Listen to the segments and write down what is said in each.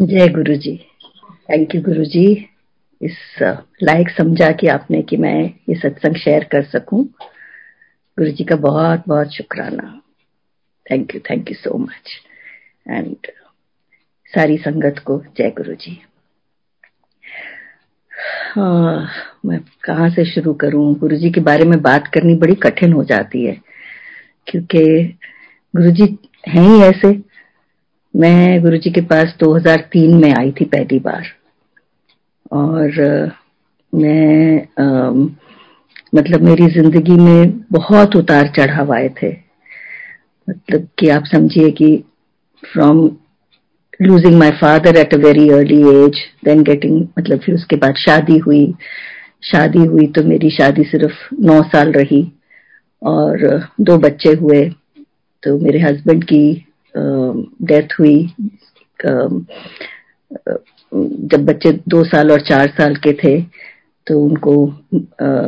जय गुरु ji thank you Guru जी इस लायक समझा कि आपने कि मैं ये सत्संग शेयर कर सकूँ। गुरु जी का बहुत बहुत शुक्राना। Thank you thank you so much and सारी संगत को जय गुरु जी हाँ, मैं कहाँ से शुरू करूँ? गुरु जी के बारे में बात करनी बड़ी कठिन हो जाती है। क्योंकि गुरु जी हैं ही ऐसे। मैं गुरु जी के पास 2003 में आई थी पहली बार। और मैं आ, मतलब मेरी ज़िंदगी में बहुत उतार चढ़ाव आए थे। मतलब कि आप समझिए कि from losing my father at a very early age then getting मतलब फिर उसके बाद शादी हुई। शादी हुई तो मेरी शादी सिर्फ़ नौ साल रही। और दो बच्चे हुए तो मेरे हस्बैंड की डेथ हुई। जब बच्चे दो साल और चार साल के थे तो उनको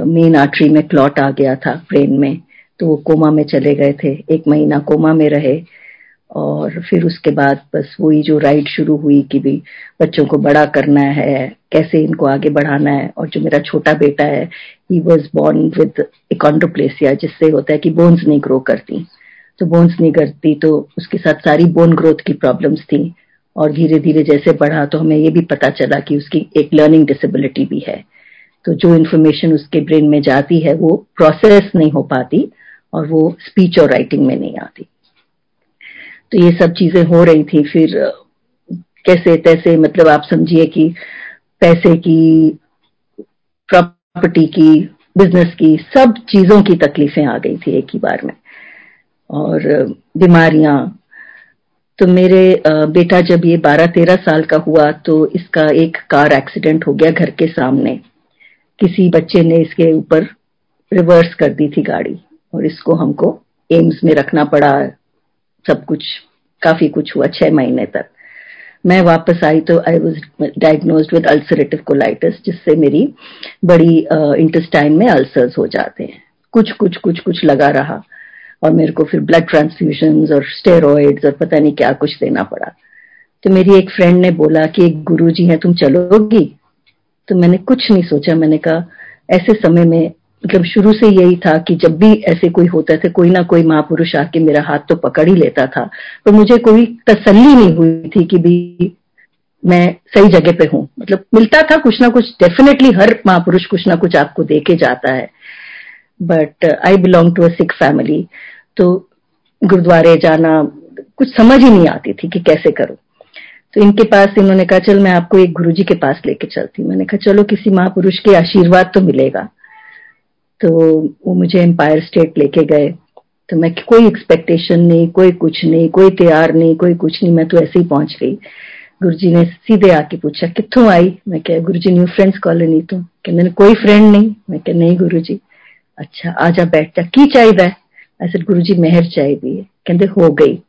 मेन आर्टरी में क्लॉट आ गया था ब्रेन में। तो वो कोमा में चले गए थे। एक महीना कोमा में रहे और फिर उसके बाद बस वही जो राइड शुरू हुई कि भी बच्चों को बड़ा करना है, कैसे इनको आगे बढ़ाना है। और जो मेरा छोटा बेटा है he was born with achondroplasia जिससे होता है कि बोन्स नहीं ग्रो करती। तो बोन्स नहीं करती तो उसके साथ सारी बोन ग्रोथ की प्रॉब्लम्स थी। और धीरे धीरे जैसे बढ़ा तो हमें ये भी पता चला कि उसकी एक लर्निंग डिसेबिलिटी भी है। तो जो इन्फॉर्मेशन उसके ब्रेन में जाती है, वो प्रोसेस नहीं हो पाती और वो स्पीच और राइटिंग में नहीं आती। तो ये सब चीज़ें हो रही थी। फिर, कैसे तैसे मतलब आप समझिए कि पैसे की प्रॉपर्टी की बिज़नेस की, सब चीज़ों की तकलीफें आ गई थी एक ही बार में। और बीमारियाँ। तो मेरे बेटा जब ये 12-13 साल का हुआ तो इसका एक कार एक्सीडेंट हो गया घर के सामने। किसी बच्चे ने इसके ऊपर रिवर्स कर दी थी गाड़ी और इसको हमको एम्स में रखना पड़ा। सब कुछ, काफ़ी कुछ हुआ छह महीने तक। मैं वापस आई तो I was diagnose with ulcerative colitis जिससे मेरी बड़ी इंटेस्टाइन में अल्सर्स हो जाते हैं। कुछ कुछ कुछ कुछ लगा रहा। और मेरे को फिर ब्लड ट्रांसफ्यूशन और स्टेरॉइड्स और पता नहीं क्या कुछ देना पड़ा। तो मेरी एक फ्रेंड ने बोला कि, एक गुरु जी है, तुम चलोगी? तो मैंने कुछ नहीं सोचा। मैंने कहा, ऐसे समय में मतलब शुरू से यही था कि जब भी ऐसे कोई होता था, कोई ना कोई महापुरुष आके मेरा हाथ तो पकड़ ही लेता था। तो मुझे कोई तसल्ली नहीं हुई थी कि भी मैं सही जगह पे हूँ। मतलब मिलता था कुछ ना कुछ डेफिनेटली हर महापुरुष कुछ ना कुछ आपको देके जाता है। But I belong to a Sikh family तो गुरुद्वारे जाना कुछ समझ ही नहीं आती थी कि कैसे करूँ। तो इनके पास इन्होंने कहा, चल, मैं आपको एक गुरुजी के पास लेके चलती मैंने कहा, चलो, किसी महापुरुष के आशीर्वाद तो मिलेगा। तो वो मुझे एम्पायर स्टेट लेके गए। तो मैं कोई एक्सपेक्टेशन नहीं, कोई कुछ नहीं, कोई तैयार नहीं, कोई कुछ नहीं, मैं तो ऐसे ही पहुँच गई। गुरुजी ने सीधे आके पूछा कितों आई? मैं क्या गुरुजी न्यू फ्रेंड्स कॉलोनी तो। मैंने कोई फ्रेंड नहीं। मैं क्या नहीं, गुरुजी। अच्छा आजा बैठ जा, की चाहिए ऐसे गुरु जी मेहर चाहिए कहते हो। गई।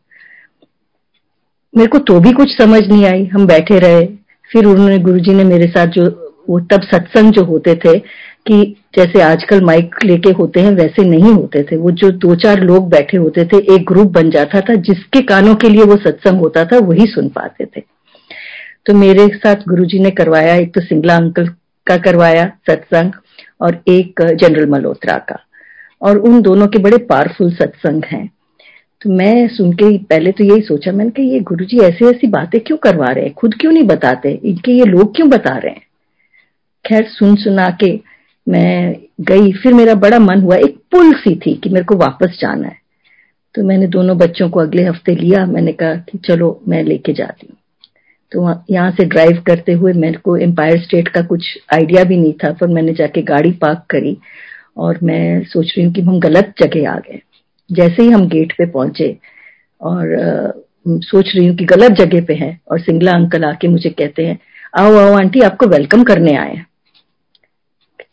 मेरे को तो भी कुछ समझ नहीं आई। हम बैठे रहे। फिर उन्होंने गुरु जी ने मेरे साथ जो, वो तब सत्संग जो होते थे, कि जैसे आजकल माइक लेके होते हैं, वैसे नहीं होते थे। वो जो दो चार लोग बैठे होते थे, एक ग्रुप बन जाता था, जिसके कानों के लिए वो सत्संग होता था, वही सुन पाते थे। तो मेरे साथ गुरुजी ने करवाया, एक तो सिंगला अंकल का करवाया सत्संग और एक जनरल मल्होत्रा का। और उन दोनों के बड़े पावरफुल सत्संग हैं। तो मैं सुन के पहले तो यही सोचा, मैंने कि ये गुरुजी ऐसी ऐसी बातें क्यों करवा रहे हैं? खुद क्यों नहीं बताते? इनके ये लोग क्यों बता रहे हैं? खैर, सुन सुना के मैं गई। फिर मेरा बड़ा मन हुआ, एक पुल सी थी कि मेरे को वापस जाना है। तो मैंने दोनों बच्चों को अगले हफ़्ते लिया। मैंने कहा कि चलो, मैं लेके जाती हूँ। तो यहाँ से ड्राइव करते हुए मेरे को एम्पायर स्टेट का कुछ आइडिया भी नहीं था पर मैंने जाके गाड़ी पार्क करी और मैं सोच रही हूँ कि हम गलत जगह आ गए। जैसे ही हम गेट पे पहुँचे और आ, सोच रही हूँ कि गलत जगह पे है और सिंगला अंकल आके मुझे कहते हैं आओ आओ आंटी आपको वेलकम करने आए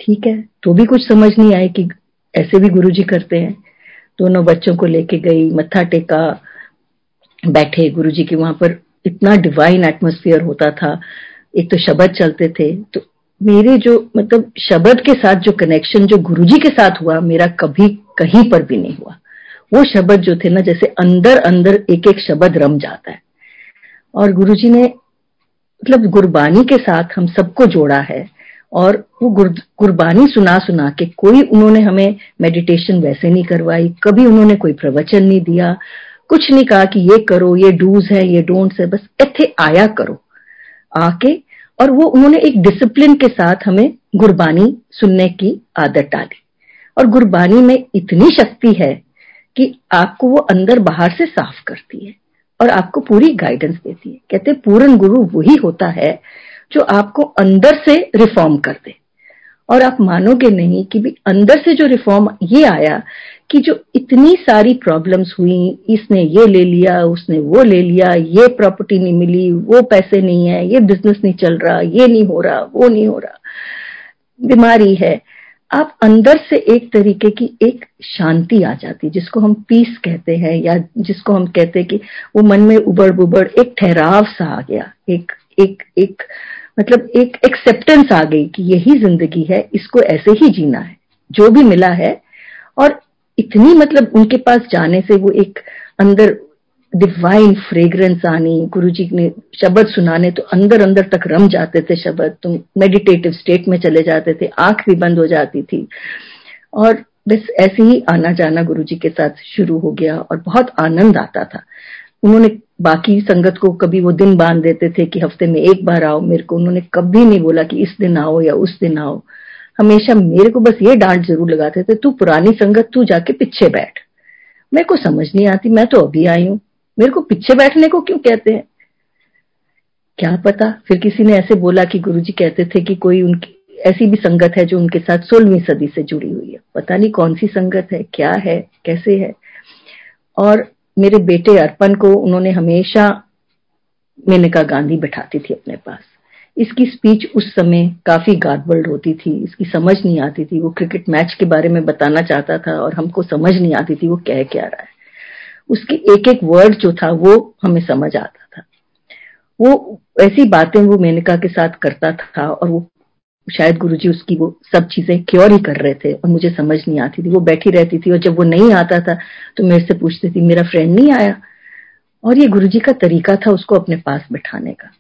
ठीक है तो भी कुछ समझ नहीं आए कि ऐसे भी गुरुजी करते हैं। दोनों बच्चों को लेके गई मत्था टेका बैठे गुरुजी के वहाँ पर। इतना डिवाइन एटमोस्फियर होता था। एक तो शब्द चलते थे। तो मेरे जो मतलब शब्द के साथ जो कनेक्शन जो गुरुजी के साथ हुआ, मेरा कभी कहीं पर भी नहीं हुआ। वो शब्द जो थे ना, जैसे अंदर अंदर एक एक शब्द रम जाता है। और गुरुजी ने मतलब गुरबानी के साथ हम सबको जोड़ा है। और वो गुरबानी सुना सुना के कोई उन्होंने हमें मेडिटेशन वैसे नहीं करवाई, कभी उन्होंने कोई प्रवचन नहीं दिया। कुछ नहीं कहा कि ये करो, ये डूज है, ये डोंट्स है, बस इथे आया करो। आके, और वो उन्होंने एक डिसिप्लिन के साथ हमें गुरबानी सुनने की आदत डाली। और गुरबानी में इतनी शक्ति है कि आपको वो अंदर बाहर से साफ़ करती है और आपको पूरी गाइडेंस देती है। कहते पूर्ण गुरु वही होता है जो आपको अंदर से रिफॉर्म कर दे। और आप मानोगे नहीं कि भी अंदर से जो रिफॉर्म ये आया कि जो इतनी सारी प्रॉब्लम्स हुई, इसने ये ले लिया, उसने वो ले लिया, ये प्रॉपर्टी नहीं मिली, वो पैसे नहीं है, ये बिज़नेस नहीं चल रहा, ये नहीं हो रहा, वो नहीं हो रहा। बीमारी है। आप अंदर से एक तरीके की एक शांति आ जाती, जिसको हम पीस कहते हैं, या जिसको हम कहते हैं कि वो मन में उबड़ बुबड़ एक ठहराव सा आ गया, एक एक एक मतलब एक एक्सेप्टेंस आ गई कि यही ज़िंदगी है, इसको ऐसे ही जीना है, जो भी मिला है, और इतनी मतलब उनके पास जाने से वो एक अंदर डिवाइन फ्रेग्रेंस आनी गुरु जी ने शब्द सुनाने तो अंदर अंदर तक रम जाते थे शब्द, तुम मेडिटेटिव स्टेट में चले जाते थे, आँख भी बंद हो जाती थी। और बस ऐसे ही आना जाना गुरु जी के साथ शुरू हो गया और बहुत आनंद आता था। उन्होंने बाकी संगत को कभी वो दिन बाँध देते थे कि हफ़्ते में एक बार आओ, मेरे को उन्होंने कभी नहीं बोला कि इस दिन आओ या उस दिन आओ। हमेशा मेरे को बस ये डांट ज़रूर लगाते थे, तू पुरानी संगत, तू जाके पीछे बैठ। मेरे को समझ नहीं आती, मैं तो अभी आई हूँ। मेरे को पीछे बैठने को क्यों कहते हैं? क्या पता? फिर किसी ने ऐसे बोला कि गुरुजी कहते थे कि कोई उनकी, ऐसी भी संगत है जो उनके साथ सोलहवीं सदी से जुड़ी हुई है। पता नहीं कौन सी संगत है, क्या है, कैसे है। और मेरे बेटे अर्पण को उन्होंने हमेशा मेनका गांधी बैठाती थी अपने पास। इसकी स्पीच उस समय काफ़ी गार्बल्ड होती थी। इसकी समझ नहीं आती थी। वो क्रिकेट मैच के बारे में बताना चाहता था और हमको समझ नहीं आती थी वो कह क्या रहा है। उसके एक एक वर्ड जो था वो हमें समझ आता था। वो ऐसी बातें वो मेनका के साथ करता था और वो शायद गुरुजी उसकी वो सब चीज़ें क्योर ही कर रहे थे और मुझे समझ नहीं आती थी। वो बैठी रहती थी और जब वो नहीं आता था तो मेरे से पूछती थी, मेरा फ्रेंड नहीं आया? और ये गुरुजी का तरीका था उसको अपने पास बैठाने का।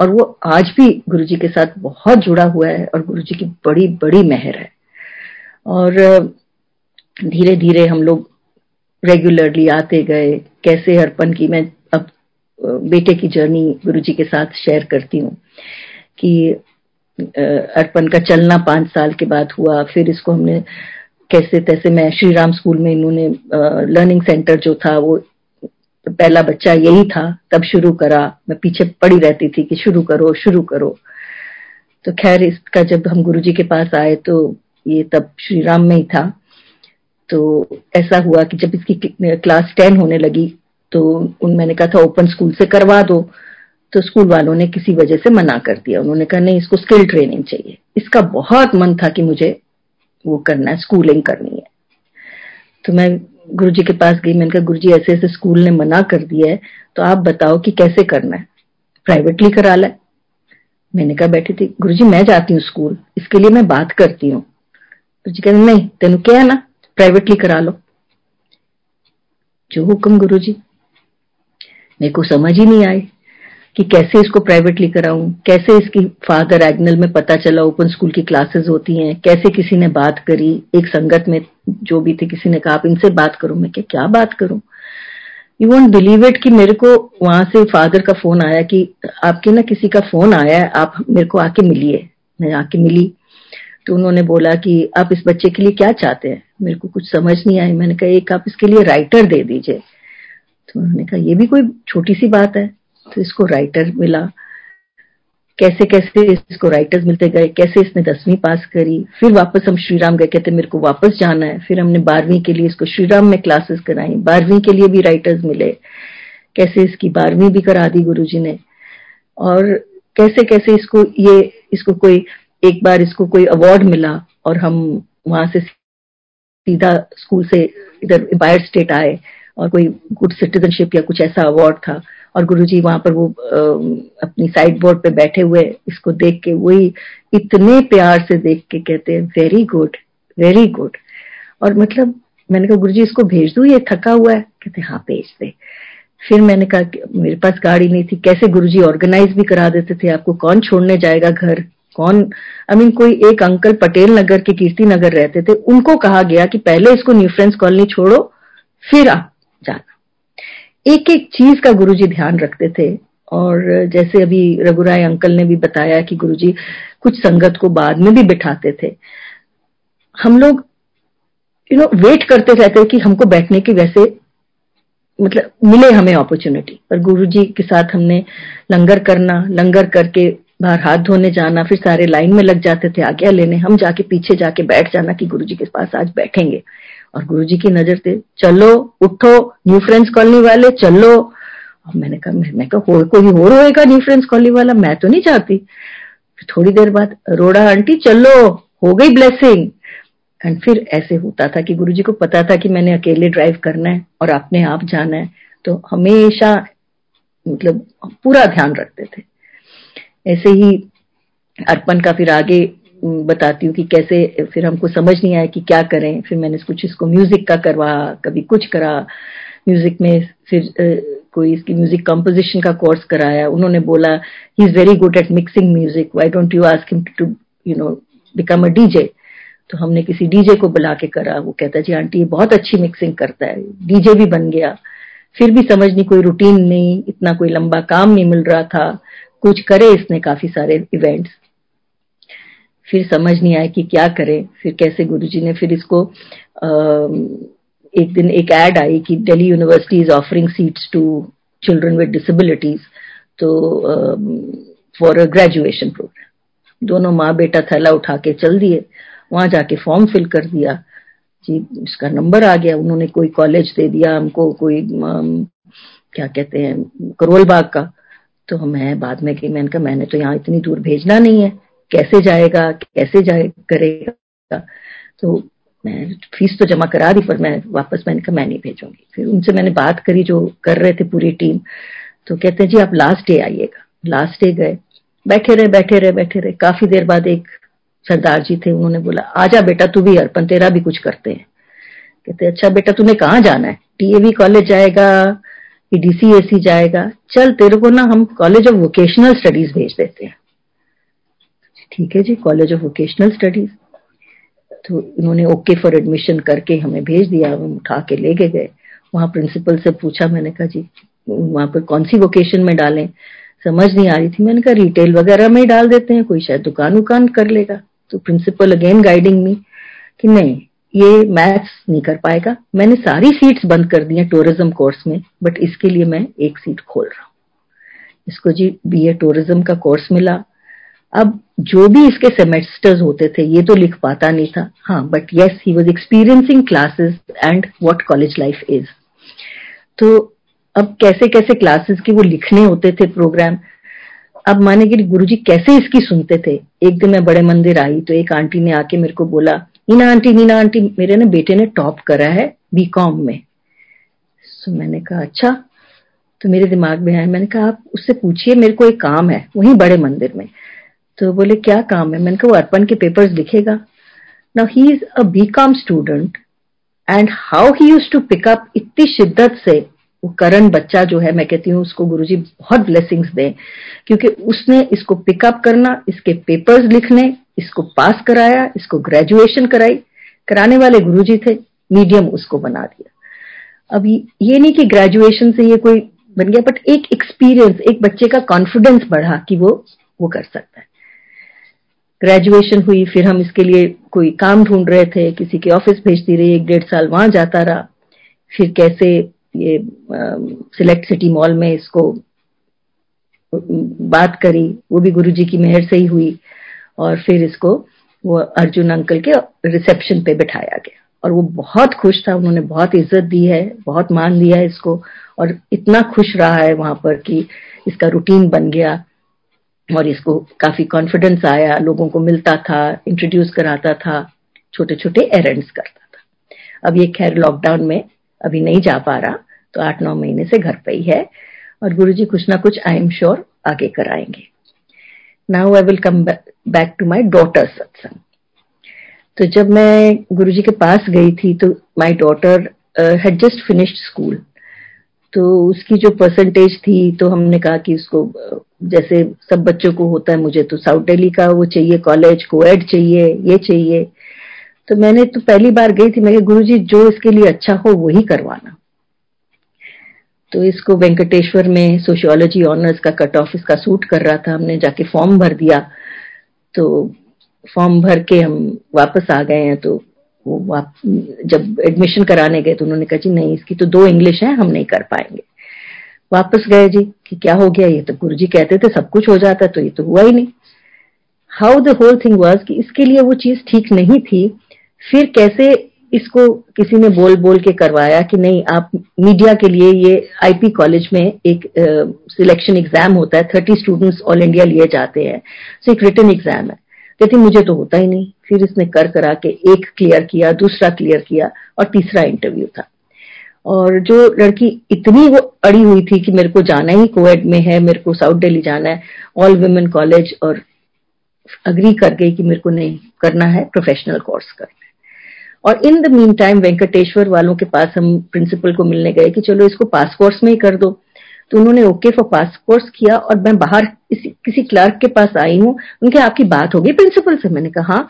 और वो आज भी गुरु जी के साथ बहुत जुड़ा हुआ है और गुरु जी की बड़ी बड़ी मेहर है। और धीरे धीरे हम लोग रेगुलरली आते गए, कैसे अर्पण की मैं अब बेटे की जर्नी गुरु जी के साथ शेयर करती हूँ कि अर्पण का चलना पाँच साल के बाद हुआ, फिर इसको हमने कैसे तैसे मैं श्री राम स्कूल में इन्होंने लर्निंग सेंटर जो था वो पहला बच्चा यही था, तब शुरू करा। मैं पीछे पड़ी रहती थी कि शुरू करो शुरू करो। तो खैर, इसका जब हम गुरुजी के पास आए तो ये तब श्री राम में ही था। तो ऐसा हुआ कि जब इसकी क्लास टेन होने लगी तो उन, मैंने कहा था, ओपन स्कूल से करवा दो। तो स्कूल वालों ने किसी वजह से मना कर दिया। उन्होंने कहा, नहीं, इसको स्किल ट्रेनिंग चाहिए। इसका बहुत मन था कि मुझे वो करना है, स्कूलिंग करनी है। तो मैं गुरुजी के पास गई, मैंने कहा गुरु जी ऐसे ऐसे स्कूल ने मना कर दिया है तो आप बताओ कि कैसे करना है? प्राइवेटली करा ला मैंने कहा, बैठी थी। गुरु जी मैं जाती हूँ स्कूल, इसके लिए मैं बात करती हूँ। गुरु जी कहते, नहीं, तेन क्या है ना? प्राइवेटली करा लो। जो हुक्म गुरु जी मेरे को समझ ही नहीं आए कि कैसे इसको प्राइवेटली कराऊं कैसे इसकी फादर एग्नल में पता चला ओपन स्कूल की क्लासेस होती हैं? कैसे किसी ने बात करी? एक संगत में जो भी थे, किसी ने कहा, आप इनसे बात करो। मैं क्या क्या बात करूँ? यू वॉन्ट बिलीव इट कि मेरे को वहाँ से फादर का फ़ोन आया कि आपके ना किसी का फ़ोन आया है, आप मेरे को आके मिलिए। मैं आके मिली। तो उन्होंने बोला कि आप इस बच्चे के लिए क्या चाहते हैं? मेरे को कुछ समझ नहीं आई। मैंने कहा, एक आप इसके लिए राइटर दे दीजिए। तो उन्होंने कहा, ये भी कोई छोटी सी बात है। तो इसको राइटर मिला। कैसे कैसे इसको राइटर्स मिलते गए? कैसे इसने दसवीं पास करी? फिर वापस हम श्रीराम गए, कहते, मेरे को वापस जाना है। फिर हमने बारहवीं के लिए इसको श्रीराम में क्लासेस कराई। बारहवीं के लिए भी राइटर्स मिले। कैसे इसकी बारहवीं भी करा दी गुरु ने? और कैसे कैसे इसको ये, इसको कोई, एक बार इसको कोई अवार्ड मिला और हम वहाँ से सीधा स्कूल से इधर बायर स्टेट आए और कोई गुड सिटीजनशिप या कुछ ऐसा अवार्ड था। और गुरुजी वहाँ पर वो अपनी साइड बोर्ड पे बैठे हुए इसको देख के वही इतने प्यार से देख के कहते हैं वेरी गुड वेरी गुड और मतलब मैंने कहा गुरुजी इसको भेज दू ये थका हुआ है. कहते हाँ भेज दे. फिर मैंने कहा मेरे पास गाड़ी नहीं थी कैसे गुरुजी ऑर्गेनाइज भी करा देते थे आपको कौन छोड़ने जाएगा घर? कौन आई I मीन mean, कोई एक अंकल पटेल नगर के कीर्ति नगर रहते थे उनको कहा गया कि पहले इसको न्यू फ्रेंड्स कॉलोनी छोड़ो फिर आप एक एक चीज़ का गुरुजी ध्यान रखते थे। और जैसे अभी रघुराय अंकल ने भी बताया कि गुरुजी कुछ संगत को बाद में भी बिठाते थे। हम लोग यू नो वेट करते रहते कि हमको बैठने की वैसे मतलब मिले हमें अपॉर्चुनिटी पर गुरुजी के साथ हमने लंगर करना, लंगर करके बाहर हाथ धोने जाना, फिर सारे लाइन में लग जाते थे आज्ञा लेने। हम जाके पीछे जाके बैठ जाना कि गुरुजी के पास आज बैठेंगे। और गुरुजी की नज़र थे चलो उठो न्यू फ्रेंड्स कॉलोनी वाले चलो। और मैंने कहा मैं कहा हो, कोई और होएगा न्यू फ्रेंड्स कॉलोनी वाला? मैं तो नहीं चाहती। थोड़ी देर बाद रोड़ा आंटी चलो हो गई ब्लेसिंग एंड फिर ऐसे होता था कि गुरुजी को पता था कि मैंने अकेले ड्राइव करना है और अपने आप जाना है तो हमेशा मतलब पूरा ध्यान रखते थे। ऐसे ही अर्पण का फिर आगे बताती हूँ कि कैसे, फिर हमको समझ नहीं आया कि क्या करें। फिर मैंने कुछ इसको म्यूज़िक का करवा, कभी कुछ करा। म्यूज़िक में फिर कोई इसकी म्यूज़िक कंपोजिशन का कोर्स कराया। उन्होंने बोला he is very good at mixing music why don't you ask him to you know become a DJ तो हमने किसी डीजे को बुला के करा। वो कहता, जी, आंटी, ये बहुत अच्छी मिक्सिंग करता है। डीजे भी बन गया। फिर भी समझ नहीं, कोई रूटीन नहीं, इतना कोई लंबा काम नहीं मिल रहा था। कुछ करे इसने काफ़ी सारे इवेंट्स फिर समझ नहीं आया कि क्या करें, फिर कैसे गुरुजी ने फिर इसको एक दिन एक एड आई कि Delhi university is offering seats to children with disabilities तो फॉर अ ग्रेजुएशन प्रोग्राम दोनों माँ बेटा थैला उठा के चल दिए, वहाँ जाके फॉर्म फिल कर दिया। जी, इसका नंबर आ गया, उन्होंने कोई कॉलेज दे दिया हमको, कोई क्या कहते हैं करोल बाग का। तो मैं बाद में कि मैंने कहा, मैंने तो यहाँ इतनी दूर भेजना नहीं है। कैसे जाएगा, कैसे जाए, करेगा। तो मैं फ़ीस तो जमा करा दी, पर मैं वापस मैंने कहा, मैं नहीं भेजूँगी। फिर उनसे मैंने बात करी जो कर रहे थे पूरी टीम तो कहते हैं, जी, आप लास्ट डे आइएगा। लास्ट डे गए। बैठे रहे बैठे रहे बैठे रहे। काफ़ी देर बाद एक सरदार जी थे, उन्होंने बोला आजा बेटा, तू भी अर्पण, तेरा भी कुछ करते हैं। कहते अच्छा बेटा तूने कहाँ जाना है? टीएवी कॉलेज जाएगा डीसीएसी जाएगा। चल, तेरे को ना हम कॉलेज ऑफ़ वोकेशनल स्टडीज़ भेज देते हैं। ठीक है जी कॉलेज ऑफ़ वोकेशनल स्टडीज़ तो उन्होंने ओके फॉर एडमिशन करके हमें भेज दिया, हम उठा के ले गए। वहाँ प्रिंसिपल से पूछा, मैंने कहा, जी, वहाँ पर कौन सी वोकेशन में डालें? समझ नहीं आ रही थी, मैंने कहा रिटेल वगैरह में ही डाल देते हैं, कोई शायद दुकान उकान कर लेगा। तो प्रिंसिपल अगेन गाइडिंग मी कि नहीं, ये मैथ्स नहीं कर पाएगा। मैंने सारी सीट्स बंद कर दी हैं टूरिज़्म कोर्स में बट इसके लिए मैं एक सीट खोल रहा हूँ। इसको जी बीए टूरिज़्म का कोर्स मिला। अब जो भी इसके सेमेस्टर्स होते थे, ये तो लिख पाता नहीं था। हाँ but yes he was experiencing classes and what college life is तो अब कैसे कैसे क्लासेस की वो लिखने होते थे प्रोग्राम अब माने कि गुरु जी कैसे इसकी सुनते थे? एक दिन मैं बड़े मंदिर आई तो एक आंटी ने आके मेरे को बोला नीना आंटी नीना आंटी, मेरे ना बेटे ने टॉप करा है बीकॉम में. सो मैंने कहा अच्छा। तो मेरे दिमाग में आया, मैंने कहा, आप उससे पूछिए, मेरे को एक काम है, वहीं बड़े मंदिर में। तो बोले, क्या काम है? मैंने कहा, वो अर्पण के पेपर्स लिखेगा. Now he is a B com student and how he use to pick up इतनी शिद्दत से, वो करण बच्चा जो है, मैं कहती हूँ, उसको गुरुजी बहुत ब्लेसिंग्स दें, क्योंकि उसने इसको पिकअप करना, इसके पेपर्स लिखने, इसको पास कराया, इसको ग्रेजुएशन कराई, कराने वाले गुरुजी थे मीडियम उसको बना दिया। अब ये नहीं कि ग्रेजुएशन से ये कोई बन गया बट एक एक्सपीरियंस एक बच्चे का कॉन्फिडेंस बढ़ा कि वो वो कर सकता है। ग्रेजुएशन हुई, फिर हम इसके लिए कोई काम ढूंढ रहे थे, किसी के ऑफ़िस भेजती रही, एक डेढ़ साल वहाँ जाता रहा। फिर कैसे ये सिलेक्ट सिटी मॉल में इसको बात करी, वो भी गुरुजी की मेहर से ही हुई, और फिर इसको वो अर्जुन अंकल के रिसेप्शन पे बिठाया गया। और वो बहुत खुश था, उन्होंने बहुत इज़्ज़त दी है, बहुत मान दिया है इसको, और इतना खुश रहा है वहाँ पर कि इसका रूटीन बन गया। और इसको काफ़ी कॉन्फिडेंस आया, लोगों को मिलता था इंट्रोड्यूस कराता था छोटे छोटे एरेंड्स करता था। अब ये खैर लॉकडाउन में अभी नहीं जा पा रहा तो आठ नौ महीने से घर पे ही है और गुरु जी कुछ ना कुछ आई एम श्योर आगे कराएँगे। Now I will come back to my daughter satsang तो जब मैं गुरु जी के पास गई थी तो my daughter had just finished school तो उसकी जो परसेंटेज थी तो हमने कहा कि उसको जैसे सब बच्चों को होता है, मुझे तो साउथ दिल्ली का वो चाहिए कॉलेज कोएड चाहिए, ये चाहिए। तो मैंने तो पहली बार गई थी मैं गुरु जी जो इसके लिए अच्छा हो वही करवाना। तो इसको वेंकटेश्वर में सोशियोलॉजी ऑनर्स का कट ऑफ़ इसका सूट कर रहा था, हमने जाके फॉर्म भर दिया। तो फॉर्म भर के हम वापस आ गए हैं तो वो जब एडमिशन कराने गए तो उन्होंने कहा, जी नहीं, इसकी तो दो इंग्लिश है, हम नहीं कर पाएँगे। वापस गए जी कि क्या हो गया? ये तो गुरु जी कहते थे सब कुछ हो जाता तो ये तो हुआ ही नहीं। How the whole thing was कि इसके लिए वो चीज़ ठीक नहीं थी फिर कैसे इसको किसी ने बोल बोल के करवाया कि नहीं आप मीडिया के लिए ये आईपी कॉलेज में एक सिलेक्शन uh, एग्ज़ाम होता है थर्टी स्टूडेंट्स ऑल इंडिया लिए जाते हैं। सो एक रिटर्न एग्ज़ाम है। कहती मुझे तो होता ही नहीं। फिर इसने कर करा के एक क्लियर किया दूसरा क्लियर किया और तीसरा इंटरव्यू था। और जो लड़की इतनी वो अड़ी हुई थी कि मेरे को जाना ही कोविड में है, मेरे को साउथ दिल्ली जाना है ऑल वुमेन कॉलेज और अग्री कर गई कि मेरे को नहीं करना है प्रोफेशनल कोर्स करना है। और in the mean time Venkateswara वालों के पास हम प्रिंसिपल को मिलने गए कि चलो इसको पास कोर्स में ही कर दो। तो उन्होंने ओके फॉर पास कोर्स किया और मैं बाहर किसी किसी क्लर्क के पास आई हूँ। उनके आपकी बात होगी प्रिंसिपल से? मैंने कहा हाँ।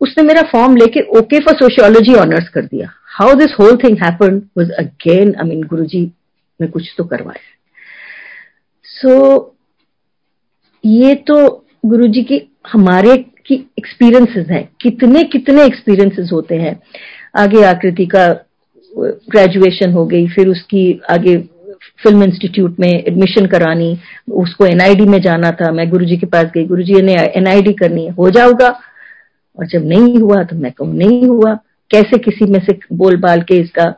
उसने मेरा फॉर्म लेके ओके फॉर सोशियोलॉजी ऑनर्स कर दिया। How this whole thing happen was again I mean Guru ji ने कुछ तो करवाया। सो so, ये तो गुरु जी की हमारे की एक्सपीरियंसेस हैं। कितने कितने एक्सपीरियंसेस होते हैं? आगे आकृति का ग्रेजुएशन हो गई फिर उसकी आगे फ़िल्म इंस्टीट्यूट में एडमिशन करानी उसको एनआईडी में जाना था। मैं गुरुजी के पास गई। गुरुजी ने एनआईडी करनी है। हो जाऊगा। और जब नहीं हुआ तो मैं कहूँ नहीं हुआ। कैसे किसी में से बोल बाल के इसका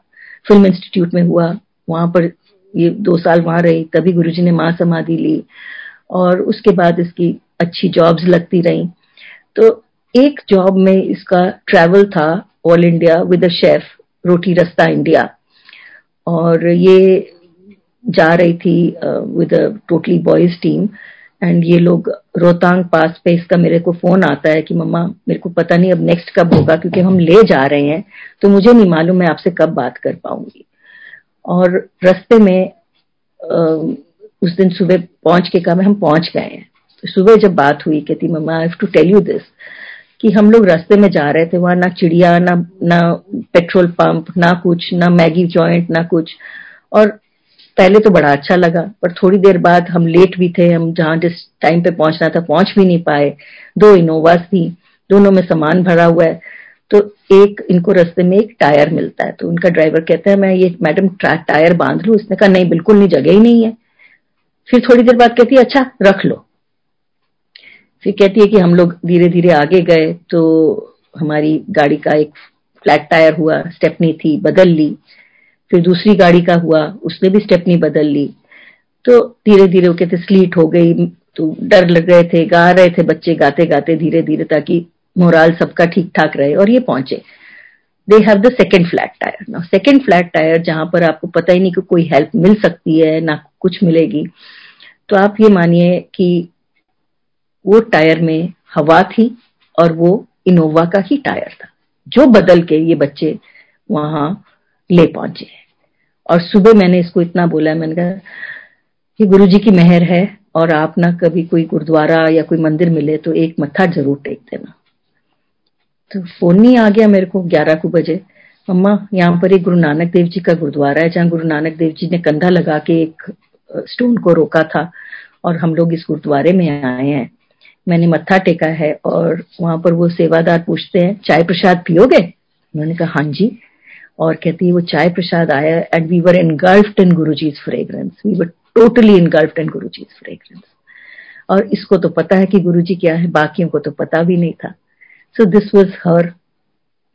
फ़िल्म इंस्टीट्यूट में हुआ, वहाँ पर ये दो साल वहाँ रही, तभी गुरुजी ने माँ समाधि ली और उसके बाद इसकी अच्छी जॉब्स लगती रही। तो एक जॉब में इसका ट्रैवल था all India with a chef Roti Rasta India और ये जा रही थी with a totally boys team and ये लोग रोहतांग पास पे इसका मेरे को फ़ोन आता है कि मम्मा, मेरे को पता नहीं अब नेक्स्ट कब होगा क्योंकि हम ले जा रहे हैं तो मुझे नहीं मालूम मैं आपसे कब बात कर पाऊँगी। और रस्ते में उस दिन सुबह पहुँच के कहा हम पहुँच गए हैं। तो सुबह जब बात हुई, कहती, mamma I have to tell you this कि हम लोग रास्ते में जा रहे थे, वहाँ ना चिड़िया, ना ना पेट्रोल पंप ना कुछ, ना मैगी जॉइंट ना कुछ। और पहले तो बड़ा अच्छा लगा, पर थोड़ी देर बाद हम लेट भी थे, हम जहाँ जिस टाइम पे पहुँचना था पहुँच भी नहीं पाए। दो इनोवास थी, दोनों में सामान भरा हुआ है तो एक इनको रास्ते में एक टायर मिलता है तो उनका ड्राइवर कहता है, मैं ये मैडम टायर बाँध लू। उसने कहा, नहीं, बिल्कुल नहीं, जगह ही नहीं है। फिर थोड़ी देर बाद कहती है अच्छा रख लो। फिर कहती है कि हम लोग धीरे धीरे आगे गए तो हमारी गाड़ी का एक फ्लैट टायर हुआ स्टेपनी थी, बदल ली। फिर दूसरी गाड़ी का हुआ, उसने भी स्टेपनी बदल ली। तो धीरे धीरे वो कहते स्लीट हो गई। तो डर लग रहे थे, गा रहे थे बच्चे गाते गाते धीरे धीरे ताकि मोराल सबका ठीक ठाक रहे और ये पहुँचे। They have the second flat tyre ना सेकेंड फ्लैट टायर जहाँ पर आपको पता ही नहीं कि कोई हेल्प मिल सकती है, ना कुछ मिलेगी। तो आप ये मानिए कि वो टायर में हवा थी और वो इनोवा का ही टायर था। जो बदल के ये बच्चे वहाँ ले पहुँचे। और सुबह मैंने इसको इतना बोला, मैंने कहा कि गुरु जी की मेहर है और आप ना कभी कोई गुरुद्वारा या कोई मंदिर मिले तो एक मत्था ज़रूर टेक देना। तो फ़ोन नहीं आ गया मेरे को ग्यारह को बजे। अम्मा, यहाँ पर एक गुरु नानक देव जी का गुरुद्वारा है, जहाँ गुरु नानक देव जी ने कंधा लगा के एक स्टोन को रोका था और हम लोग इस गुरुद्वारे में आए हैं। मैंने मत्था टेका है और वहाँ पर वो सेवादार पूछते हैं, चाय प्रसाद पियोगे? उन्होंने कहा हाँ जी। और कहती है, वो चाय प्रसाद आया and we were engulfed in Guru ji's fragrance we were totally engulfed in Guru ji's fragrance और इसको तो पता है कि गुरु जी क्या है, बाकियों को तो पता भी नहीं था। So this was her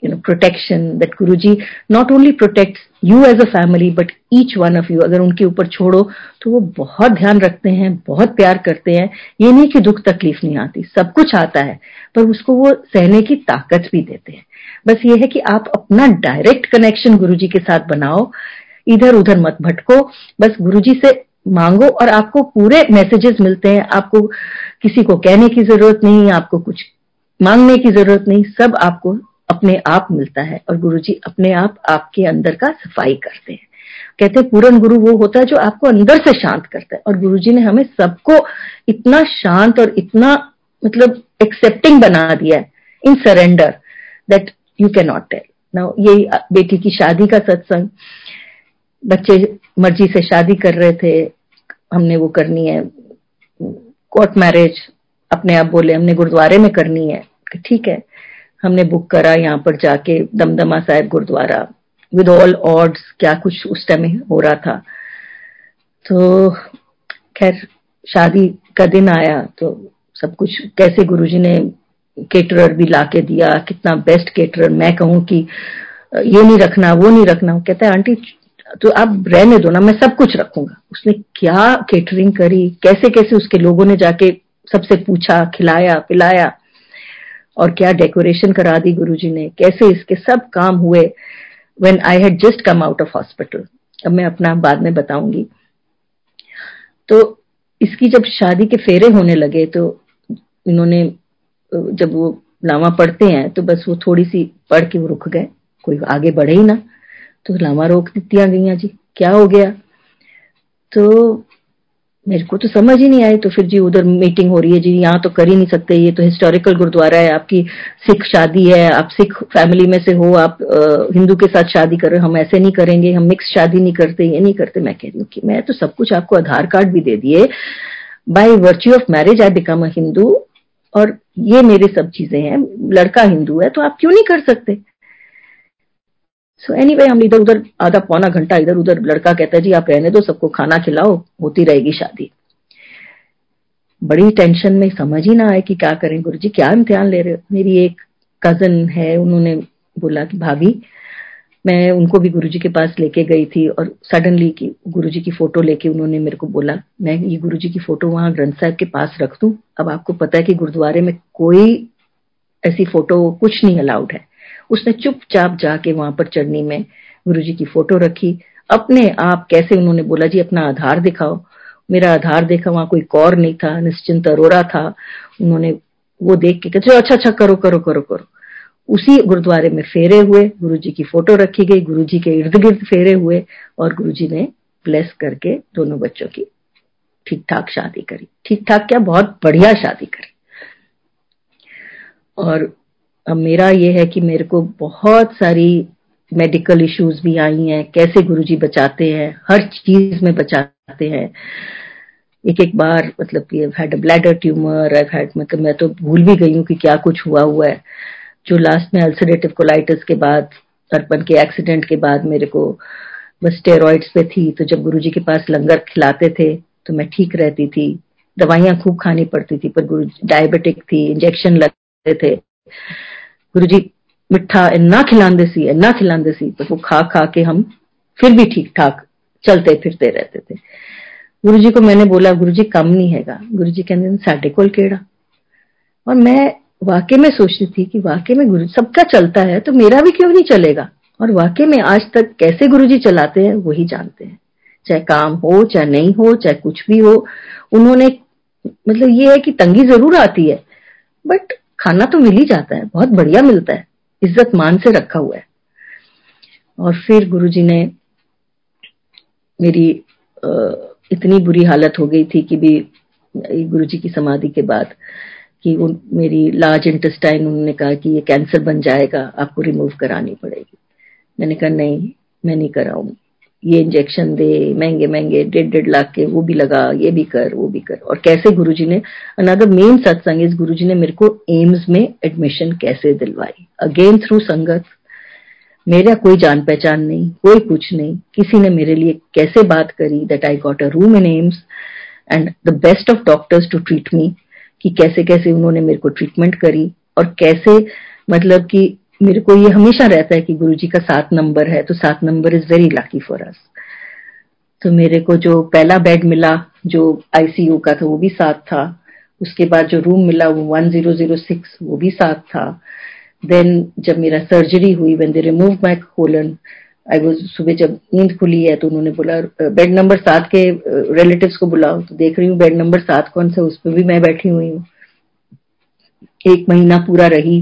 you know, protection that guruji not only protects you as a family, but each one of you, अगर उनके ऊपर छोड़ो तो वो बहुत ध्यान रखते हैं, बहुत प्यार करते हैं। ये नहीं कि दुख तकलीफ़ नहीं आती, सब कुछ आता है, पर उसको वो सहने की ताकत भी देते हैं। बस ये है कि आप अपना डायरेक्ट कनेक्शन गुरुजी के साथ बनाओ इधर उधर मत भटको, बस गुरुजी से मांगो और आपको पूरे मैसेजेस मिलते हैं, आपको किसी को कहने की ज़रूरत नहीं, आपको कुछ मांगने की ज़रूरत नहीं, सब आपको अपने आप मिलता है और गुरुजी अपने आप आपके अंदर का सफ़ाई करते हैं। कहते हैं, पूरन गुरु वो होता है जो आपको अंदर से शांत करता है। और गुरु जी ने हमें सबको इतना शांत और इतना मतलब एक्सेप्टिंग बना दिया है in surrender that you can not tell now यही बेटी की शादी का सत्संग, बच्चे मर्ज़ी से शादी कर रहे थे, हमने वो करनी है। कोर्ट मैरिज अपने आप बोले, हमने गुरुद्वारे में करनी है। ठीक है, हमने बुक करा यहाँ पर जाके, Damdama Sahib gurdwara. With all odds क्या कुछ उस टाइम हो रहा था। तो खैर, शादी का दिन आया तो सब कुछ, कैसे गुरुजी ने केटरर भी लाके दिया, कितना बेस्ट केटरर मैं कहूँ कि ये नहीं रखना, वो नहीं रखना कहता है, आंटी तो आप रहने दो ना, मैं सब कुछ रखूँगा। उसने क्या केटरिंग करी, कैसे कैसे उसके लोगों ने जाके सबसे पूछा, खिलाया, पिलाया, और क्या डेकोरेशन करा दी गुरुजी ने, कैसे इसके सब काम हुए when I had just come out of hospital अब मैं अपना बाद में बताऊँगी। तो इसकी जब शादी के फेरे होने लगे तो इन्होंने जब वो लामा पढ़ते हैं तो बस वो थोड़ी सी पढ़ के वो रुक गए। कोई आगे बढ़े ही ना। तो लामा रोक दिया गई जी, क्या हो गया? तो मेरे को तो समझ ही नहीं आई। तो फिर जी उधर मीटिंग हो रही है जी। यहाँ तो कर ही नहीं सकते। ये तो हिस्टोरिकल गुरुद्वारा है। आपकी सिख शादी है। आप सिख फैमिली में से हो। आप हिंदू के साथ शादी कर रहे हो। हम ऐसे नहीं करेंगे। हम मिक्स शादी नहीं करते, ये नहीं करते। मैं कह रही हूँ कि मैं तो सब कुछ आपको आधार कार्ड भी दे दिए। By virtue of marriage I become a Hindu और ये मेरी सब चीज़ें हैं लड़का हिंदू है तो आप क्यों नहीं कर सकते? सो so एनी anyway, हम इधर उधर आधा पौना घंटा इधर उधर लड़का कहता है जी आप रहने दो सबको खाना खिलाओ होती रहेगी शादी. बड़ी टेंशन में समझ ही ना आए कि क्या करें गुरु जी क्या इम्तिहान ले रहे हो? मेरी एक कज़न है उन्होंने बोला कि भाभी मैं उनको भी गुरुजी के पास लेके गई थी और सडनली की गुरुजी की फ़ोटो लेके उन्होंने मेरे को बोला, मैं ये गुरुजी की फ़ोटो वहाँ ग्रंथ साहब के पास रख दू? अब आपको पता है कि गुरुद्वारे में कोई ऐसी फ़ोटो कुछ नहीं अलाउड है. उसने चुपचाप जाके वहाँ पर चढ़नी में गुरु जी की फ़ोटो रखी। अपने आप कैसे उन्होंने बोला, जी, अपना आधार दिखाओ। मेरा आधार देखा, वहाँ कोई कौर नहीं था, निश्चिंत अरोरा था। उन्होंने वो देख के कहते अच्छा अच्छा करो करो करो करो। उसी गुरुद्वारे में फेरे हुए गुरु जी की फ़ोटो रखी गई गुरु जी के इर्द गिर्द फेरे हुए और गुरु जी ने ब्लेस करके दोनों बच्चों की ठीक ठाक शादी करी। ठीक ठाक क्या? बहुत बढ़िया शादी करी। और अब मेरा ये है कि मेरे को बहुत सारी मेडिकल इश्यूज़ भी आई हैं, कैसे गुरुजी बचाते हैं, हर चीज़ में बचाते हैं। एक एक बार मतलब कि हैड ब्लैडर ट्यूमर हैड मतलब मैं तो भूल भी गई हूँ कि क्या कुछ हुआ हुआ है। जो लास्ट में अल्सरेटिव कोलाइटिस के बाद अर्पण के एक्सीडेंट के बाद मेरे को बस स्टेरॉइड्स पे थी तो जब गुरुजी के पास लंगर खिलाते थे तो मैं ठीक रहती थी। दवाइयाँ खूब खानी पड़ती थी, पर गुरु डायबिटिक थी इंजेक्शन लगते थे। गुरु जी मिठा इन्ना खिलाते सी, इन्ना खिलाते सी, पर वो खा खा के हम फिर भी ठीक ठाक चलते, फिरते रहते थे। गुरु जी को मैंने बोला गुरु जी कम नहीं हैगा। गुरु जी कहते साढ़े कोल केड़ा? और मैं वाकई में सोचती थी कि वाकई में गुरु, सबका चलता है तो मेरा भी क्यों नहीं चलेगा? और वाकई में आज तक कैसे गुरु जी चलाते हैं, वही जानते हैं। चाहे काम हो, चाहे नहीं हो, चाहे कुछ भी हो, उन्होंने मतलब ये है कि तंगी ज़रूर आती है, बट खाना तो मिल ही जाता है, बहुत बढ़िया मिलता है, इज़्ज़त मान से रखा हुआ है। और फिर गुरुजी ने मेरी इतनी बुरी हालत हो गई थी कि भी, गुरुजी की समाधि के बाद कि उन, मेरी लार्ज इंटेस्टाइन उन्होंने कहा कि ये कैंसर बन जाएगा, आपको रिमूव करानी पड़ेगी। मैंने कहा, नहीं, मैं नहीं कराऊँगी। ये इंजेक्शन दे, महँगे महँगे, डेढ़ डेढ़ लाख के, वो भी लगा, ये भी कर, वो भी कर। और कैसे गुरुजी ने अनदर मेन सत्संग इस गुरुजी ने मेरे को एम्स में एडमिशन कैसे दिलवाई? अगेन थ्रू संगत मेरा कोई जान पहचान नहीं, कोई कुछ नहीं। किसी ने मेरे लिए कैसे बात करी that I got a room in AIIMS and the best of doctors to treat me कि कैसे कैसे उन्होंने मेरे को ट्रीटमेंट करी और कैसे मतलब कि मेरे को ये हमेशा रहता है कि गुरु जी का सात नंबर है तो सात number is very lucky for us तो मेरे को जो पहला बेड मिला, जो आईसीयू का था, वो भी साथ था. उसके बाद जो रूम मिला, वो वन ज़ीरो ज़ीरो सिक्स वो भी साथ था. देन जब मेरा सर्जरी हुई when they remove my colon I वो सुबह जब नींद खुली है तो उन्होंने बोला बेड नंबर सात के रिलेटिव्स को बुलाओ। तो देख रही हूँ बेड नंबर सात कौन सा, उस पर भी मैं बैठी हुई हूँ। एक महीना पूरा रही।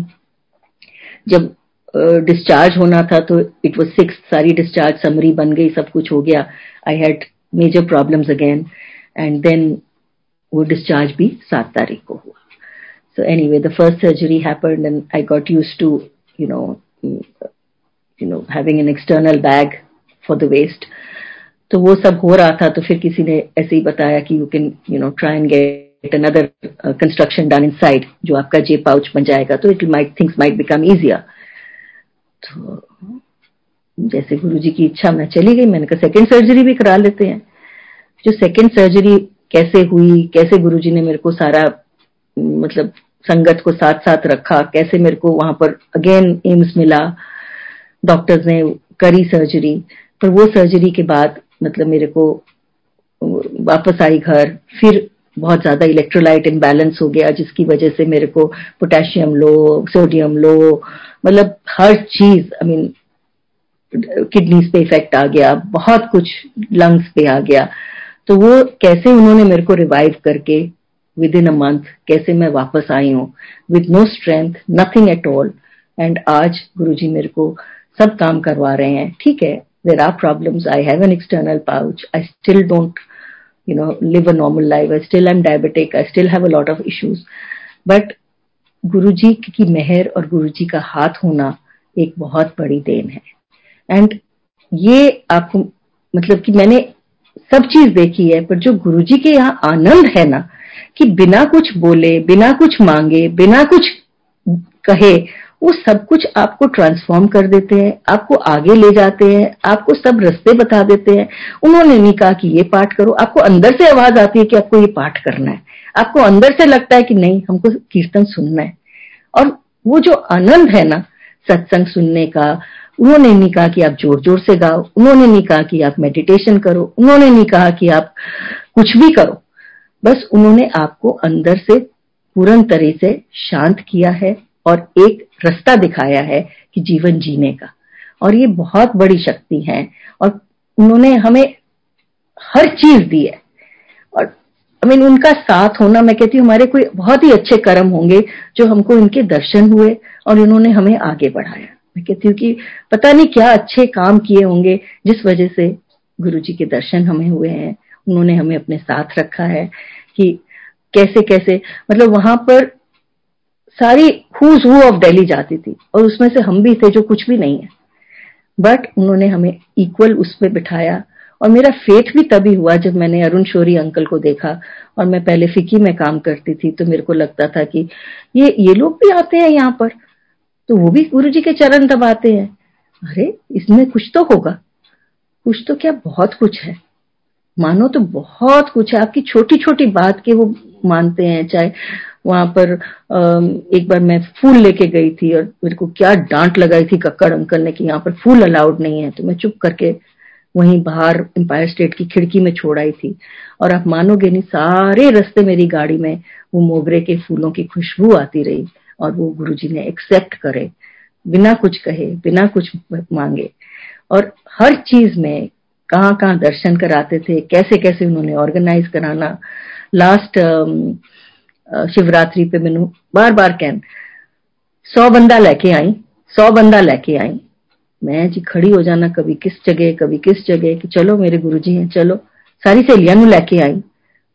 जब डिस्चार्ज होना था तो इट वॉज़ सिक्स सारी डिस्चार्ज समरी बन गई, सब कुछ हो गया। I had major problems again and then वो डिस्चार्ज भी सात तारीख को हुआ। So anyway the first surgery happened and I got use to you know you know having an external bag for the waste तो वो सब हो रहा था तो फिर किसी ने ऐसे ही बताया कि you can you know try and get another construction done inside जो आपका जे पाउच बन जाएगा तो it might things might become easier तो जैसे गुरु जी की इच्छा मैं चली गई, मैंने कहा सेकेंड सर्जरी भी करा लेते हैं. जो सेकेंड सर्जरी कैसे हुई, कैसे गुरु जी ने मेरे को सारा मतलब संगत को साथ साथ रखा, कैसे मेरे को वहाँ पर अगेन एम्स मिला डॉक्टर्स ने करी सर्जरी पर वो सर्जरी के बाद मतलब मेरे को, वापस आई घर, फिर बहुत ज़्यादा इलेक्ट्रोलाइट इम्बैलेंस हो गया, जिसकी वजह से मेरे को पोटेशियम लो सोडियम लो मतलब हर चीज़ आई मीन किडनीज पे इफ़ेक्ट आ गया, बहुत कुछ लंग्स पे आ गया। तो वो कैसे उन्होंने मेरे को रिवाइव करके विद इन अ मंथ कैसे मैं वापस आई हूँ? With no strength nothing at all and आज गुरुजी मेरे को सब काम करवा रहे हैं, ठीक है? There are problems I have an external pouch I still don't you know, live a normal life. I still am diabetic. I still have a lot of issues. But Guruji की मेहर और गुरुजी का हाथ होना एक बहुत बड़ी देन है। एंड ये आपको मतलब कि मैंने सब चीज़ देखी है, पर जो गुरुजी के यहाँ आनंद है ना, कि बिना कुछ बोले, बिना कुछ मांगे, बिना कुछ कहे वो सब कुछ आपको ट्रांसफॉर्म कर देते हैं, आपको आगे ले जाते हैं, आपको सब रस्ते बता देते हैं। उन्होंने नहीं कहा कि ये पाठ करो। आपको अंदर से आवाज़ आती है कि आपको ये पाठ करना है। आपको अंदर से लगता है कि नहीं, हमको कीर्तन सुनना है। और वो जो आनंद है ना, सत्संग सुनने का, उन्होंने नहीं कहा कि आप ज़ोर ज़ोर से गाओ। उन्होंने नहीं कहा कि आप मेडिटेशन करो। उन्होंने नहीं कहा कि आप कुछ भी करो। बस उन्होंने आपको अंदर से पूर्ण तरह से शांत किया है। और एक रास्ता दिखाया है कि जीवन जीने का। और ये बहुत बड़ी शक्ति है और उन्होंने हमें हर चीज़ दी है। और आई मीन उनका साथ होना, मैं कहती हूँ, हमारे कोई बहुत ही अच्छे कर्म होंगे जो हमको इनके दर्शन हुए और इन्होंने हमें आगे बढ़ाया। मैं कहती हूँ कि पता नहीं क्या अच्छे काम किए होंगे जिस वजह से गुरु जी के दर्शन हमें हुए हैं। उन्होंने हमें अपने साथ रखा है कि कैसे कैसे मतलब वहाँ पर सारी हुज हु ऑफ़ दिल्ली जाती थी, और उसमें से हम भी थे जो कुछ भी नहीं है। बट उन्होंने हमें इक्वल उसमें बिठाया, और मेरा फेथ भी तभी हुआ जब मैंने अरुण शोरी अंकल को देखा, और मैं पहले फिकी में काम करती थी तो मेरे को लगता था कि ये ये लोग भी आते हैं यहाँ पर तो वो भी गुरु जी के चरण दबाते हैं। अरे, इसमें कुछ तो होगा। कुछ तो क्या बहुत कुछ है। मानो तो बहुत कुछ है। आपकी छोटी छोटी बात के वो मानते हैं, चाहे वहाँ पर एक बार मैं फूल लेके गई थी और मेरे को क्या डांट लगाई थी कक्कड़ अंकल ने कि यहाँ पर फूल अलाउड नहीं है। तो मैं चुप करके वहीं बाहर एम्पायर स्टेट की खिड़की में छोड़ आई थी। और आप मानोगे नहीं, सारे रस्ते मेरी गाड़ी में वो मोगरे के फूलों की खुशबू आती रही और वो गुरुजी ने एक्सेप्ट करे। बिना कुछ कहे, बिना कुछ मांगे। और हर चीज़ में कहाँ कहाँ दर्शन कराते थे कैसे कैसे उन्होंने ऑर्गेनाइज कराना। लास्ट शिवरात्रि पे मैनू बार बार कहन सौ बंदा लेके आई सौ बंदा लेके आई मैं जी खड़ी हो जाना कभी किस जगह कभी किस जगह कि चलो मेरे गुरु जी हैं चलो सारी सहेलियां नु लेके आई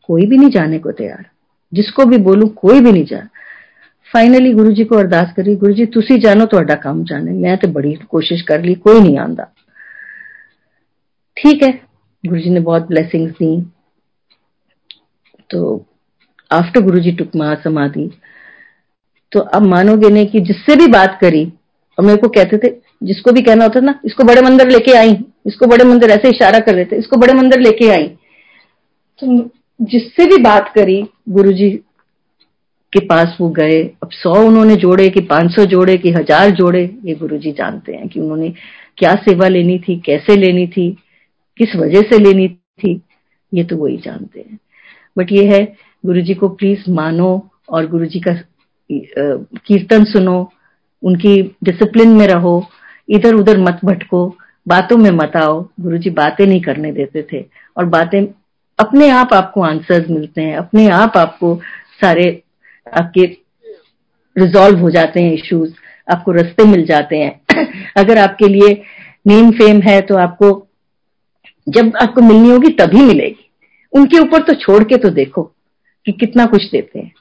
कोई भी नहीं जाने को तैयार जिसको भी बोलू कोई भी नहीं जा फाइनली गुरु जी को अरदास करी गुरु जी तुसी जानो ਤੁਹਾਡਾ ਕੰਮ ਜਾਣੇ मैं तो बड़ी कोशिश कर ली कोई नहीं आंदा ठीक है गुरु जी ने बहुत ब्लेसिंग्स दी तो आफ्टर गुरु जी टुक महासमाधि तो अब मानोगे नहीं कि जिससे भी बात करी, और मेरे को कहते थे, जिसको भी कहना होता ना, इसको बड़े मंदिर लेके आई, इसको बड़े मंदिर ऐसे इशारा कर थे इसको बड़े मंदिर लेके आई। तो जिससे भी बात करी गुरु जी के पास वो गए। अब सौ उन्होंने जोड़े कि पाँच सौ जोड़े कि हज़ार जोड़े, ये गुरु जी जानते हैं कि उन्होंने क्या सेवा लेनी थी, कैसे लेनी थी, किस वजह से लेनी थी, ये तो वही जानते हैं। बट ये है गुरु जी को प्लीज़ मानो और गुरु जी का कीर्तन सुनो, उनकी डिसिप्लिन में रहो इधर उधर मत भटको, बातों में मत आओ। गुरु जी बातें नहीं करने देते थे और बातें, अपने आप आपको आंसर्स मिलते हैं, अपने आप आपको सारे, आपके रिजॉल्व हो जाते हैं इश्यूज़ आपको रस्ते मिल जाते हैं। अगर आपके लिए नेम फेम है तो आपको, जब आपको मिलनी होगी तभी मिलेगी। उनके ऊपर तो छोड़ के तो देखो। कि कितना कुछ देते हैं।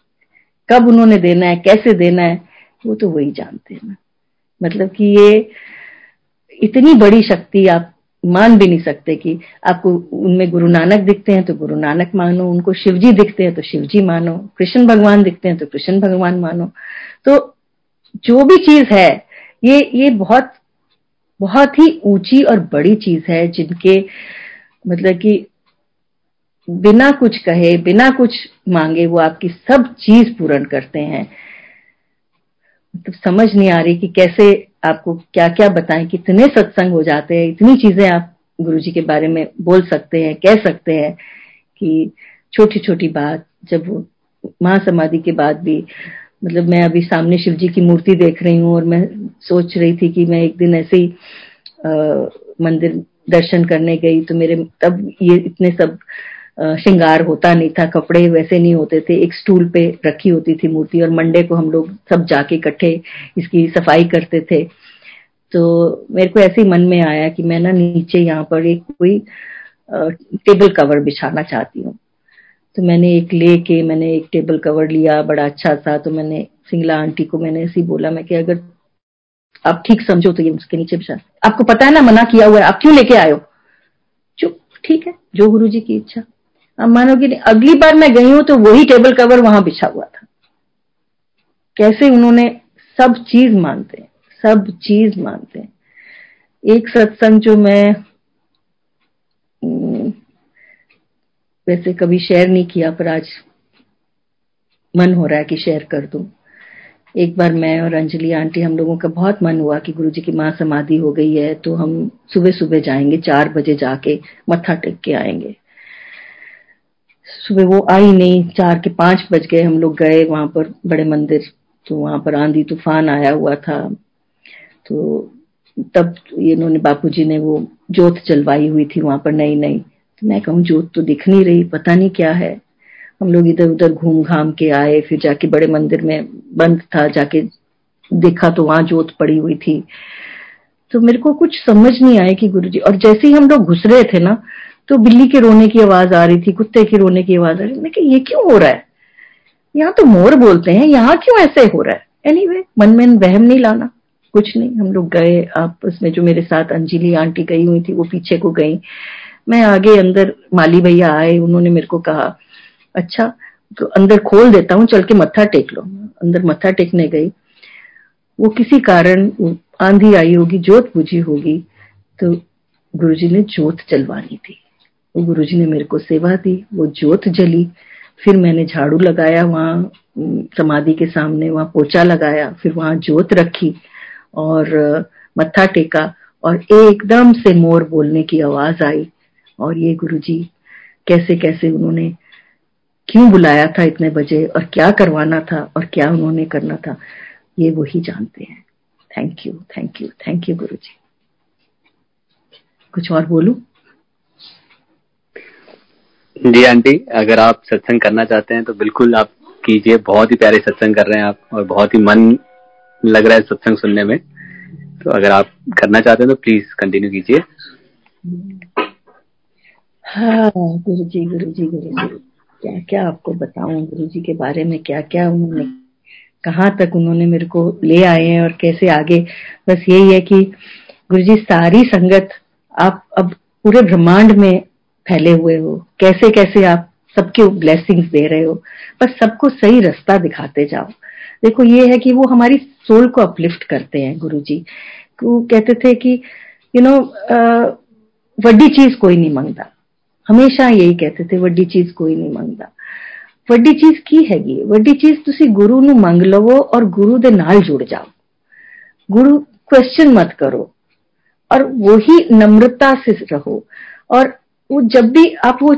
कब उन्होंने देना है, कैसे देना है, वो तो वही जानते हैं ना। मतलब कि ये इतनी बड़ी शक्ति आप मान भी नहीं सकते कि आपको उनमें गुरु नानक दिखते हैं तो गुरु नानक मानो, उनको शिवजी दिखते हैं तो शिवजी मानो, कृष्ण भगवान दिखते हैं तो कृष्ण भगवान मानो। तो जो भी चीज़ है, ये ये बहुत बहुत ही ऊँची और बड़ी चीज़ है जिनके मतलब कि बिना कुछ कहे बिना कुछ मांगे वो आपकी सब चीज़ पूर्ण करते हैं। मतलब समझ नहीं आ रही कि कैसे आपको क्या क्या बताएँ कितने सत्संग हो जाते हैं इतनी चीज़ें आप गुरु जी के बारे में बोल सकते हैं कह सकते हैं कि छोटी छोटी बात जब वो महासमाधि के बाद भी मतलब मैं अभी सामने शिव जी की मूर्ति देख रही हूँ और मैं सोच रही थी कि मैं एक दिन ऐसे ही आ, मंदिर दर्शन करने गई तो मेरे तब ये इतने सब श्रृंगार होता नहीं था, कपड़े वैसे नहीं होते थे, एक स्टूल पे रखी होती थी मूर्ति और मंडे को हम लोग सब जाके इकट्ठे इसकी सफ़ाई करते थे। तो मेरे को ऐसे ही मन में आया कि मैं ना नीचे यहाँ पर एक कोई टेबल कवर बिछाना चाहती हूँ। तो मैंने एक लेके, मैंने एक टेबल कवर लिया, बड़ा अच्छा था तो मैंने सिंगला आंटी को मैंने ऐसे ही बोला, मैं कि अगर आप ठीक समझो तो ये उसके नीचे बिछा आपको पता है ना मना किया हुआ है, आप क्यों लेके आयो चुप, ठीक है, जो गुरु जी की इच्छा। आप मानोगे नहीं अगली बार मैं गई हूँ तो वही टेबल कवर वहाँ बिछा हुआ था। कैसे उन्होंने सब चीज़ मानते हैं सब चीज़ मानते। हैं एक सत्संग जो मैं हम्म, वैसे कभी शेयर नहीं किया पर आज मन हो रहा है कि शेयर कर दूँ। एक बार मैं और अंजलि आंटी हम लोगों का बहुत मन हुआ कि गुरुजी की माँ समाधि हो गई है तो हम सुबह सुबह जाएँगे चार बजे जाके मत्था टेक के आएँगे। सुबह वो आई नहीं, चार के पाँच बज गए, हम लोग गए वहाँ पर, बड़े मंदिर तो वहाँ पर आंधी तूफ़ान आया हुआ था। तो तब इन्होंने बापूजी ने वो जोत जलवाई हुई थी वहाँ पर नई नई तो मैं कहूँ जोत तो दिख नहीं रही, पता नहीं क्या है। हम लोग इधर उधर घूम घाम के आए, फिर जाके बड़े मंदिर में बंद था, जाके देखा तो वहाँ जोत पड़ी हुई थी। तो मेरे को कुछ समझ नहीं आया कि गुरुजी, और जैसे ही हम लोग घुस रहे थे ना तो बिल्ली के रोने की आवाज़ आ रही थी कुत्ते के रोने की आवाज़ आ रही थी। ये क्यों हो रहा है? यहाँ तो मोर बोलते हैं यहाँ क्यों ऐसे हो रहा है? एनी anyway, मन में वहम नहीं लाना कुछ नहीं। हम लोग गए आपस में जो मेरे साथ अंजलि आंटी गई हुई थी वो पीछे को गई। मैं आगे अंदर माली भैया आए उन्होंने मेरे को कहा अच्छा तो अंदर खोल देता हूँ चल के मत्था टेक लो। अंदर मत्था टेकने गई। वो किसी कारण आंधी आई होगी जोत बुझी होगी तो गुरुजी ने जोत जलवानी थी। गुरुजी ने मेरे को सेवा दी, वो जोत जली। फिर मैंने झाड़ू लगाया वहाँ समाधि के सामने वहाँ पोचा लगाया, फिर वहाँ जोत रखी और मत्था टेका और एकदम से मोर बोलने की आवाज़ आई और ये गुरुजी, कैसे कैसे उन्होंने क्यों बुलाया था इतने बजे और क्या करवाना था और क्या उन्होंने करना था, ये वही जानते हैं। Thank you thank you thank you Guru ji कुछ और बोलू? जी आंटी, अगर आप सत्संग करना चाहते हैं तो बिल्कुल आप कीजिए। बहुत ही प्यारे सत्संग कर रहे हैं आप और बहुत ही मन लग रहा है सत्संग सुनने में। तो अगर आप करना चाहते हैं तो प्लीज़ कंटिन्यू कीजिए। हाँ गुरु जी गुरु जी गुरु जी क्या क्या आपको बताऊँ? गुरु जी के बारे में क्या क्या उन्होंने, कहाँ तक उन्होंने मेरे को ले आए हैं और कैसे आगे? बस यही है कि गुरु जी सारी संगत, आप अब पूरे ब्रह्मांड में फैले हुए हो कैसे कैसे आप सबके ब्लेसिंग्स दे रहे हो बस सबको सही रास्ता दिखाते जाओ देखो ये है कि वो हमारी सोल को अपलिफ्ट करते हैं गुरु जी वो कहते थे कि यू नो वड्डी चीज कोई नहीं मांगता हमेशा यही कहते थे वड्डी चीज कोई नहीं मांगता ਵੱਡੀ ਚੀਜ਼ ਕੀ ਹੈਗੀ ਵੱਡੀ ਚੀਜ਼ ਤੁਸੀਂ ਗੁਰੂ ਨੂੰ ਮੰਗ ਲਵੋ ਔਰ ਗੁਰੂ ਦੇ ਨਾਲ ਜੁੜ ਜਾਓ गुरु क्वेश्चन मत करो और वही नम्रता से रहो और वो जब भी आप वो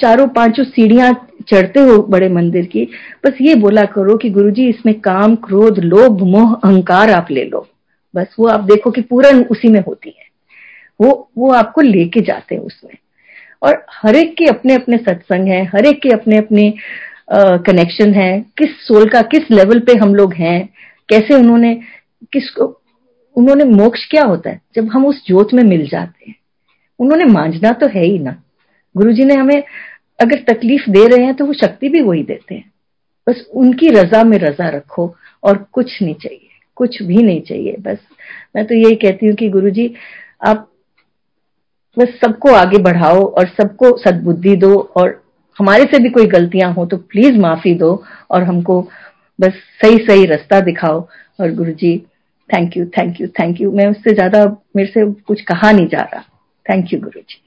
चारों पाँचों सीढ़ियाँ चढ़ते हो बड़े मंदिर की, बस ये बोला करो कि गुरुजी, इसमें काम, क्रोध, लोभ, मोह, अहंकार आप ले लो। बस वो आप देखो कि पूरा उसी में होती है। वो वो आपको लेके जाते हैं उसमें। और हर एक के अपने अपने सत्संग है, हर एक के अपने अपने कनेक्शन है। किस सोल का, किस लेवल पे हम लोग हैं? कैसे उन्होंने, किसको, उन्होंने मोक्ष क्या होता है? जब हम उस जोत में मिल जाते हैं। उन्होंने मांझना तो है ही ना। गुरु जी ने हमें अगर तकलीफ़ दे रहे हैं तो वो शक्ति भी वही देते हैं। बस उनकी रजा में रजा रखो और कुछ नहीं चाहिए, कुछ भी नहीं चाहिए। बस मैं तो यही कहती हूँ कि गुरु जी आप बस सबको आगे बढ़ाओ और सबको सद्बुद्धि दो और हमारे से भी कोई गलतियाँ हो तो प्लीज़ माफ़ी दो और हमको बस सही सही रास्ता दिखाओ। और guru ji thank you thank you thank you मैं उससे ज़्यादा मेरे से कुछ कहा नहीं जा रहा। Thank you Guru ji